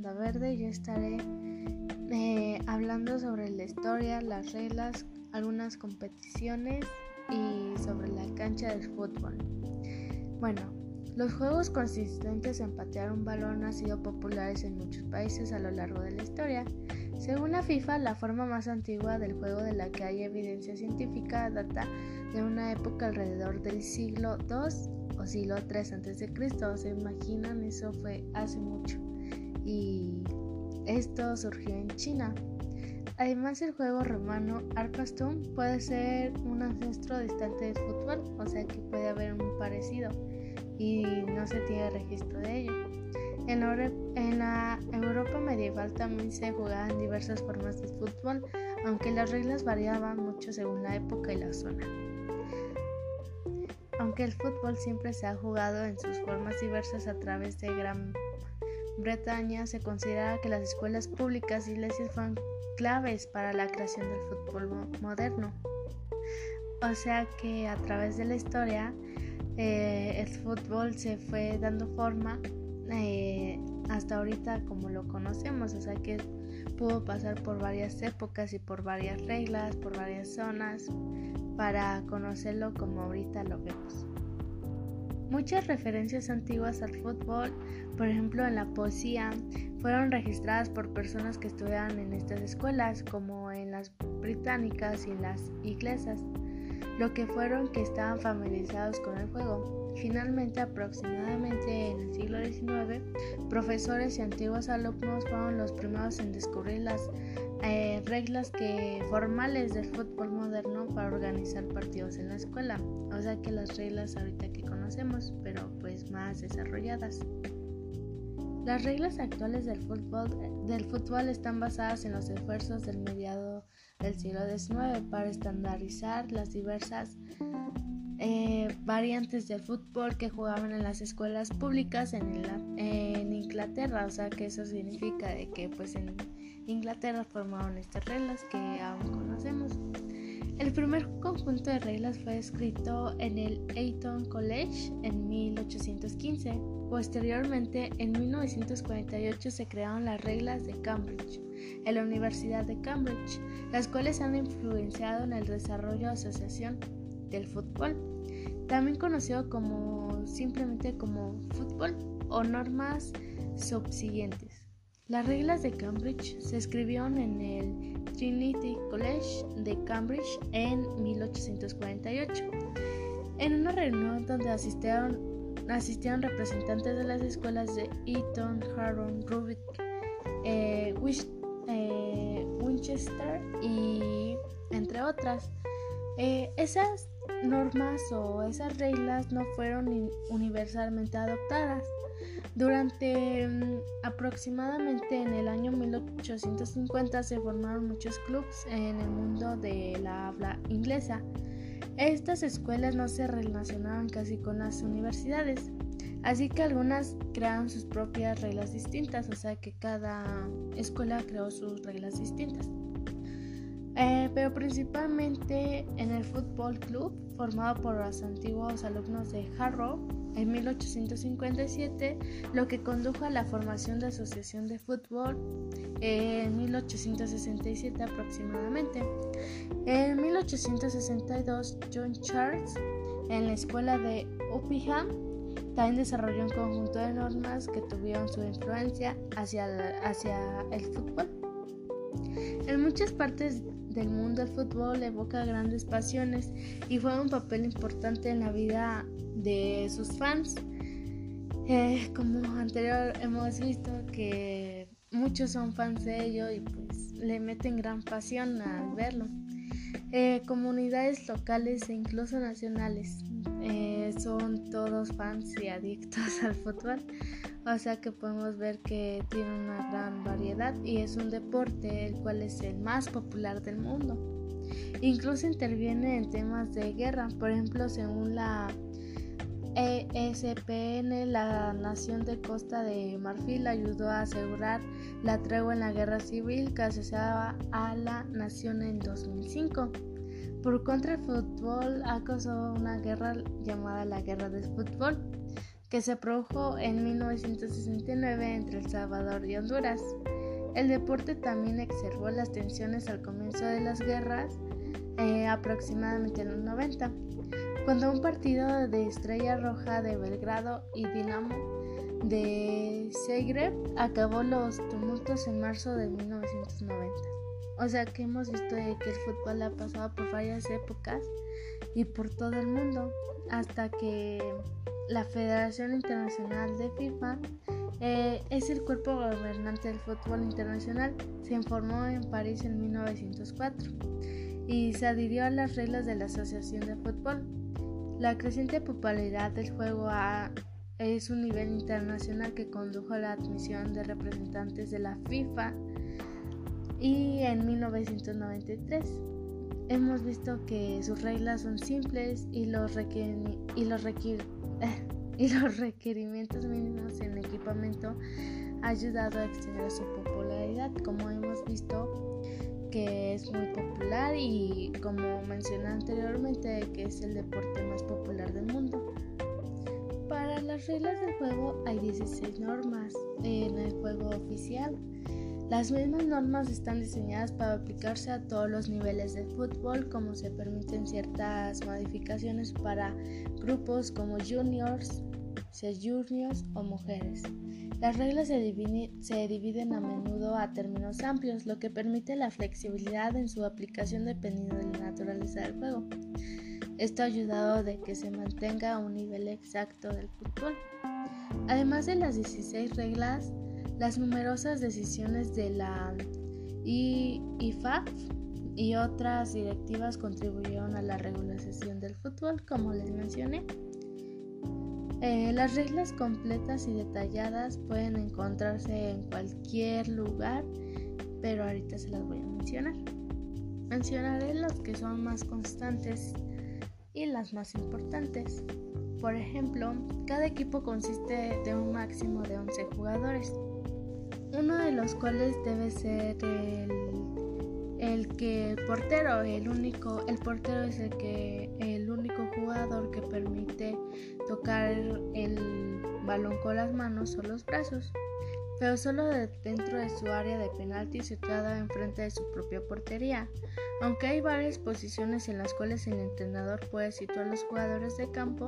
Verde y estaré eh, hablando sobre la historia, las reglas, algunas competiciones y sobre la cancha del fútbol. Bueno, los juegos consistentes en patear un balón han sido populares en muchos países a lo largo de la historia. Según la FIFA, la forma más antigua del juego de la que hay evidencia científica data de una época alrededor del siglo II o siglo III a.C. ¿Se imaginan? Eso fue hace mucho. Y esto surgió en China. Además, el juego romano Arcastum puede ser un ancestro distante del fútbol, o sea que puede haber un parecido y no se tiene registro de ello. En, la Europa medieval también se jugaban diversas formas de fútbol, aunque las reglas variaban mucho según la época y la zona. Aunque el fútbol siempre se ha jugado en sus formas diversas a través de Gran Bretaña, se considera que las escuelas públicas y iglesias fueron claves para la creación del fútbol moderno. O sea que a través de la historia eh, el fútbol se fue dando forma eh, hasta ahorita como lo conocemos, o sea que pudo pasar por varias épocas y por varias reglas, por varias zonas para conocerlo como ahorita lo vemos. Muchas referencias antiguas al fútbol, por ejemplo en la poesía, fueron registradas por personas que estudiaban en estas escuelas, como en las británicas y las inglesas lo que fueron que estaban familiarizados con el juego. Finalmente, aproximadamente en el siglo XIX, profesores y antiguos alumnos fueron los primeros en descubrir las eh, reglas que, formales del fútbol moderno para organizar partidos en la escuela. O sea que las reglas ahorita que conocemos, pero pues más desarrolladas. Las reglas actuales del fútbol, del fútbol están basadas en los esfuerzos del mediado del siglo XIX para estandarizar las diversas eh, variantes del fútbol que jugaban en las escuelas públicas en, en, Inglaterra. O sea que eso significa de que pues en Inglaterra formaron estas reglas que aún conocemos. El primer conjunto de reglas fue escrito en el Eton College en 1815. Posteriormente, en 1948 se crearon las reglas de Cambridge en la Universidad de Cambridge, las cuales han influenciado en el desarrollo de Asociación del Fútbol, también conocido como simplemente como fútbol o normas subsiguientes. Las reglas de Cambridge se escribieron en el Trinity College de Cambridge en 1848. En una reunión donde asistieron, representantes de las escuelas de Eton, Harrow, Rubik, eh, eh, Winchester y entre otras. Eh, esas normas o esas reglas no fueron universalmente adoptadas. Durante mm, aproximadamente en el año 1850 se formaron muchos clubes en el mundo de la habla inglesa. Estas escuelas no se relacionaban casi con las universidades, Así que algunas crearon sus propias reglas distintas, o sea que cada escuela creó sus reglas distintas. Eh, pero principalmente en el Fútbol Club, formado por los antiguos alumnos de Harrow en 1857, lo que condujo a la formación de Asociación de Fútbol en 1867 aproximadamente. En 1862, John Charles, en la escuela de Uppingham, también desarrolló un conjunto de normas que tuvieron su influencia hacia, hacia el fútbol. En muchas partes del mundo el fútbol evoca grandes pasiones y juega un papel importante en la vida de sus fans. Eh, como anterior hemos visto que muchos son fans de ello y pues le meten gran pasión al verlo. Eh, comunidades locales e incluso nacionales eh, son todos fans y adictos al fútbol. O sea que podemos ver que tiene una gran variedad y es un deporte el cual es el más popular del mundo. Incluso interviene en temas de guerra. Por ejemplo, según la ESPN, la nación de Costa de Marfil ayudó a asegurar la tregua en la guerra civil que asociaba a la nación en 2005. Por contra, el fútbol causado una guerra llamada la Guerra del Fútbol, que se produjo en 1969 entre El Salvador y Honduras. El deporte también exacerbó las tensiones al comienzo de las guerras, eh, aproximadamente en los 90, cuando un partido de Estrella Roja de Belgrado y Dinamo de Zagreb acabó los tumultos en marzo de 1990. O sea que hemos visto que el fútbol ha pasado por varias épocas y por todo el mundo hasta que la Federación Internacional de FIFA eh, es el cuerpo gobernante del fútbol internacional. Se informó en París en 1904 y se adhirió a las reglas de la Asociación de Fútbol. La creciente popularidad del juego es un nivel internacional que condujo a la admisión de representantes de la FIFA y en 1993 hemos visto que sus reglas son simples y los, y los y los requerimientos mínimos en equipamiento ha ayudado a extender su popularidad, como hemos visto que es muy popular y como mencioné anteriormente que es el deporte más popular del mundo. Para las reglas del juego hay 16 normas en el juego oficial. Las mismas normas están diseñadas para aplicarse a todos los niveles de fútbol, como se permiten ciertas modificaciones para grupos como juniors, juniors o mujeres. Las reglas se dividen, a menudo a términos amplios, lo que permite la flexibilidad en su aplicación dependiendo de la naturaleza del juego. Esto ha ayudado de que se mantenga un nivel exacto del fútbol. Además de las 16 reglas, las numerosas decisiones de la IFAF y otras directivas contribuyeron a la regularización del fútbol, como les mencioné. Eh, las reglas completas y detalladas pueden encontrarse en cualquier lugar, pero ahorita se las voy a mencionar. Mencionaré las que son más constantes y las más importantes. Por ejemplo, cada equipo consiste de un máximo de 11 jugadores uno de los cuales debe ser el, que portero, el único, el portero es el que único que permite tocar el balón con las manos o los brazos, pero solo dentro de su área de penalti situada enfrente de su propia portería. Aunque hay varias posiciones en las cuales el entrenador puede situar a los jugadores de campo,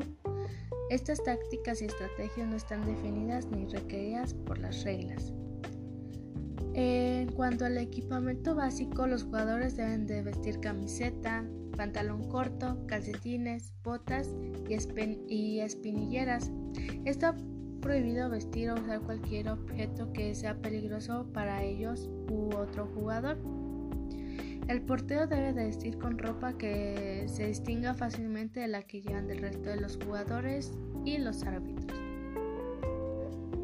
estas tácticas y estrategias no están definidas ni requeridas por las reglas. En cuanto al equipamiento básico, los jugadores deben de vestir camiseta, pantalón corto, calcetines, botas y, espinilleras. Está prohibido vestir o usar cualquier objeto que sea peligroso para ellos u otro jugador. El portero debe de vestir con ropa que se distinga fácilmente de la que llevan del resto de los jugadores y los árbitros.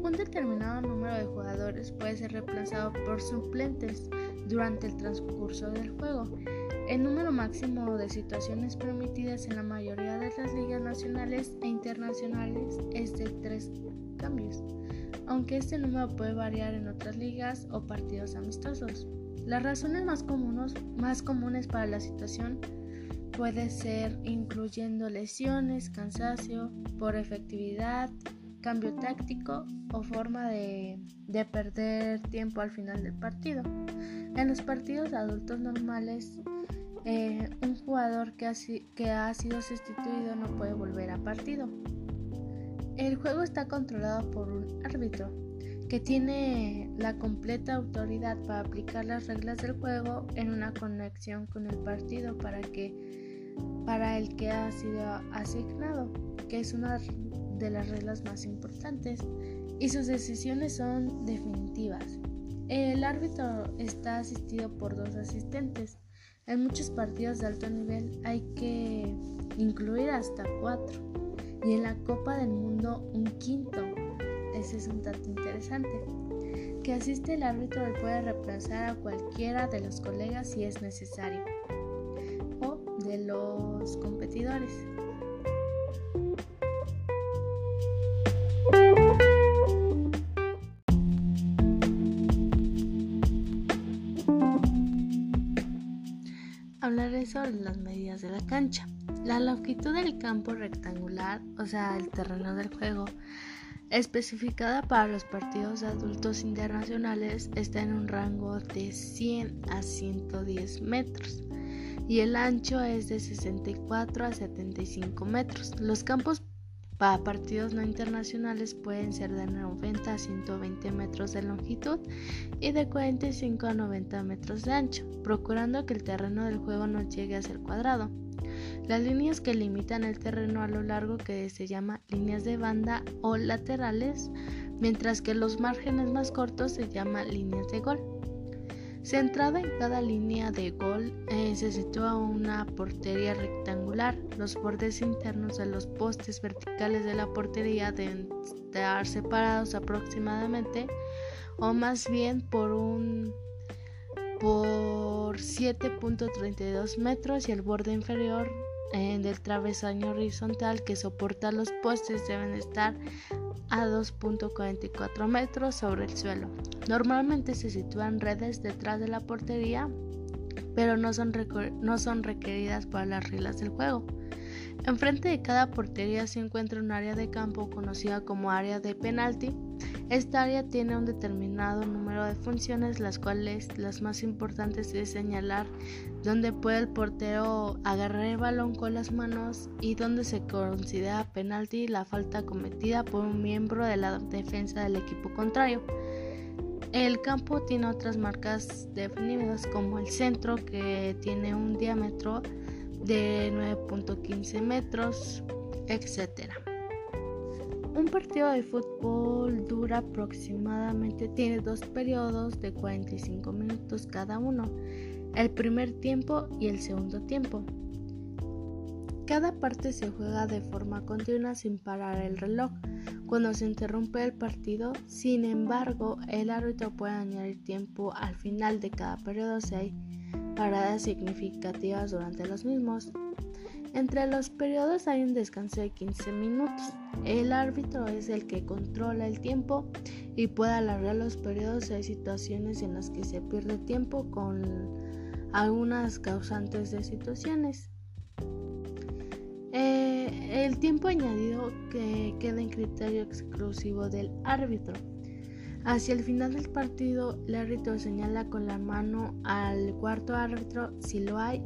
Un determinado número de jugadores puede ser reemplazado por suplentes durante el transcurso del juego. El número máximo de situaciones permitidas en la mayoría de las ligas nacionales e internacionales es de tres cambios, aunque este número puede variar en otras ligas o partidos amistosos. Las razones más comunes, más comunes para la situación puede ser incluyendo lesiones, cansancio, por efectividad, cambio táctico o forma de, perder tiempo al final del partido. En los partidos adultos normales, eh, un jugador que ha, que ha sido sustituido no puede volver a partido. El juego está controlado por un árbitro que tiene la completa autoridad para aplicar las reglas del juego en una conexión con el partido para que para el que ha sido asignado, que es una de las reglas más importantes y sus decisiones son definitivas. El árbitro está asistido por dos asistentes. En muchos partidos de alto nivel hay que incluir hasta cuatro y en la Copa del Mundo un quinto. Ese es un dato interesante. Que asiste el árbitro puede reemplazar a cualquiera de los colegas si es necesario o de los competidores. Sobre las medidas de la cancha. La longitud del campo rectangular, o sea, el terreno del juego, especificada para los partidos adultos internacionales, está en un rango de 100 a 110 metros y el ancho es de 64 a 75 metros. Los campos para partidos no internacionales pueden ser de 90 a 120 metros de longitud y de 45 a 90 metros de ancho, procurando que el terreno del juego no llegue a ser cuadrado. Las líneas que limitan el terreno a lo largo que se llama líneas de banda o laterales, mientras que los márgenes más cortos se llaman líneas de gol. Centrada en cada línea de gol eh, se sitúa una portería rectangular. Los bordes internos de los postes verticales de la portería deben estar separados aproximadamente o más bien por un por 7.32 metros y el borde inferior eh, del travesaño horizontal que soporta los postes deben estar a 2.44 metros sobre el suelo. Normalmente se sitúan redes detrás de la portería, pero no son, no son requeridas para las reglas del juego. Enfrente de cada portería se encuentra un área de campo conocida como área de penalti. Esta área tiene un determinado número de funciones, las cuales las más importantes es señalar dónde puede el portero agarrar el balón con las manos y dónde se considera penalti la falta cometida por un miembro de la defensa del equipo contrario. El campo tiene otras marcas definidas como el centro que tiene un diámetro de 9.15 metros, etc. Un partido de fútbol dura aproximadamente, tiene dos periodos de 45 minutos cada uno, el primer tiempo y el segundo tiempo. Cada parte se juega de forma continua sin parar el reloj. Cuando se interrumpe el partido, sin embargo, el árbitro puede añadir tiempo al final de cada periodo si hay paradas significativas durante los mismos. Entre los periodos hay un descanso de 15 minutos. El árbitro es el que controla el tiempo y puede alargar los periodos. Hay situaciones en las que se pierde tiempo con algunas causantes de situaciones. Eh, el tiempo añadido que queda en criterio exclusivo del árbitro. Hacia el final del partido, el árbitro señala con la mano al cuarto árbitro si lo hay,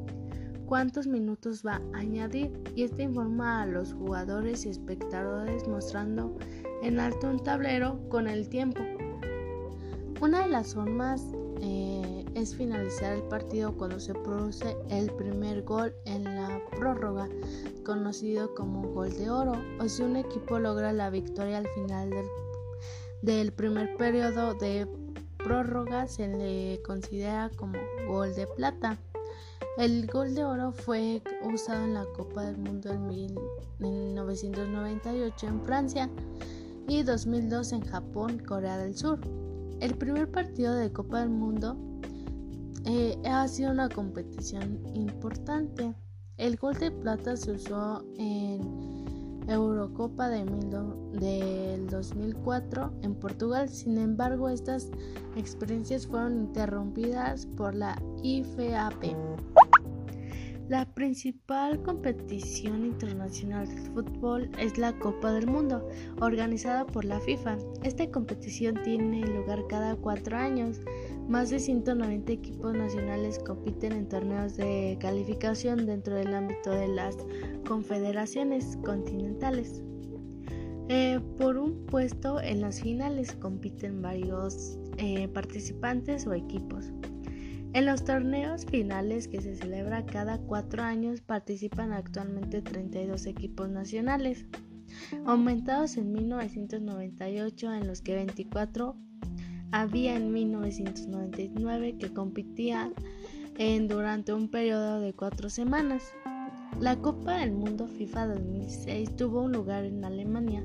cuántos minutos va a añadir y este informa a los jugadores y espectadores mostrando en alto un tablero con el tiempo. Una de las formas eh, es finalizar el partido cuando se produce el primer gol en la prórroga, conocido como gol de oro, o si un equipo logra la victoria al final del del primer periodo de prórroga se le considera como gol de plata. El gol de oro fue usado en la Copa del Mundo en 1998 en Francia y 2002 en Japón, Corea del Sur. El primer partido de Copa del Mundo eh, ha sido una competición importante. El gol de plata se usó en Eurocopa de del 2004 en Portugal. Sin embargo, estas experiencias fueron interrumpidas por la IFAP. La principal competición internacional de fútbol es la Copa del Mundo, organizada por la FIFA. Esta competición tiene lugar cada cuatro años. Más de 190 equipos nacionales compiten en torneos de calificación dentro del ámbito de las confederaciones continentales. Eh, por un puesto en las finales compiten varios eh, participantes o equipos. En los torneos finales que se celebra cada cuatro años participan actualmente 32 equipos nacionales, aumentados en 1998 en los que 24 había en 1999 que competían en, durante un periodo de cuatro semanas. La Copa del Mundo FIFA 2006 tuvo un lugar en Alemania.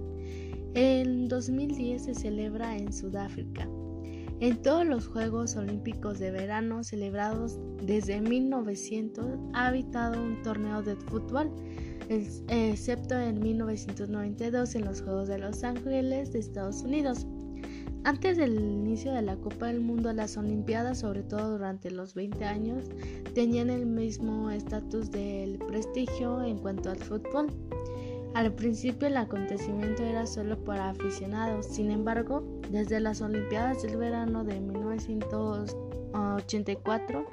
En 2010 se celebra en Sudáfrica. En todos los Juegos Olímpicos de Verano celebrados desde 1900 ha habitado un torneo de fútbol, excepto en 1992 en los Juegos de Los Ángeles de Estados Unidos. Antes del inicio de la Copa del Mundo, las Olimpiadas, sobre todo durante los 20 años, tenían el mismo estatus del prestigio en cuanto al fútbol. Al principio el acontecimiento era solo para aficionados, sin embargo, desde las Olimpiadas del verano de 1984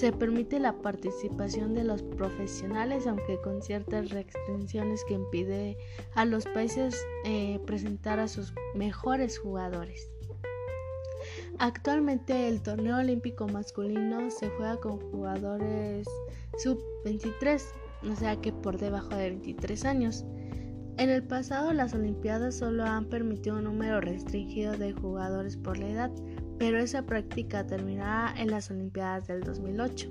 se permite la participación de los profesionales, aunque con ciertas restricciones que impide a los países eh, presentar a sus mejores jugadores. Actualmente el torneo olímpico masculino se juega con jugadores sub-23 o sea que por debajo de 23 años. En el pasado las Olimpiadas solo han permitido un número restringido de jugadores por la edad, pero esa práctica terminará en las Olimpiadas del 2008.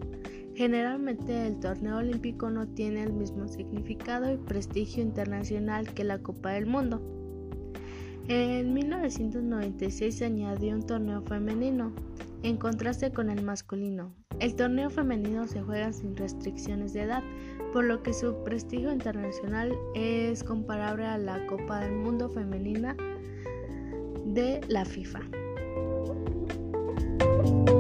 Generalmente el torneo olímpico no tiene el mismo significado y prestigio internacional que la Copa del Mundo. En 1996 se añadió un torneo femenino, en contraste con el masculino. El torneo femenino se juega sin restricciones de edad, por lo que su prestigio internacional es comparable a la Copa del Mundo femenina de la FIFA. Thank you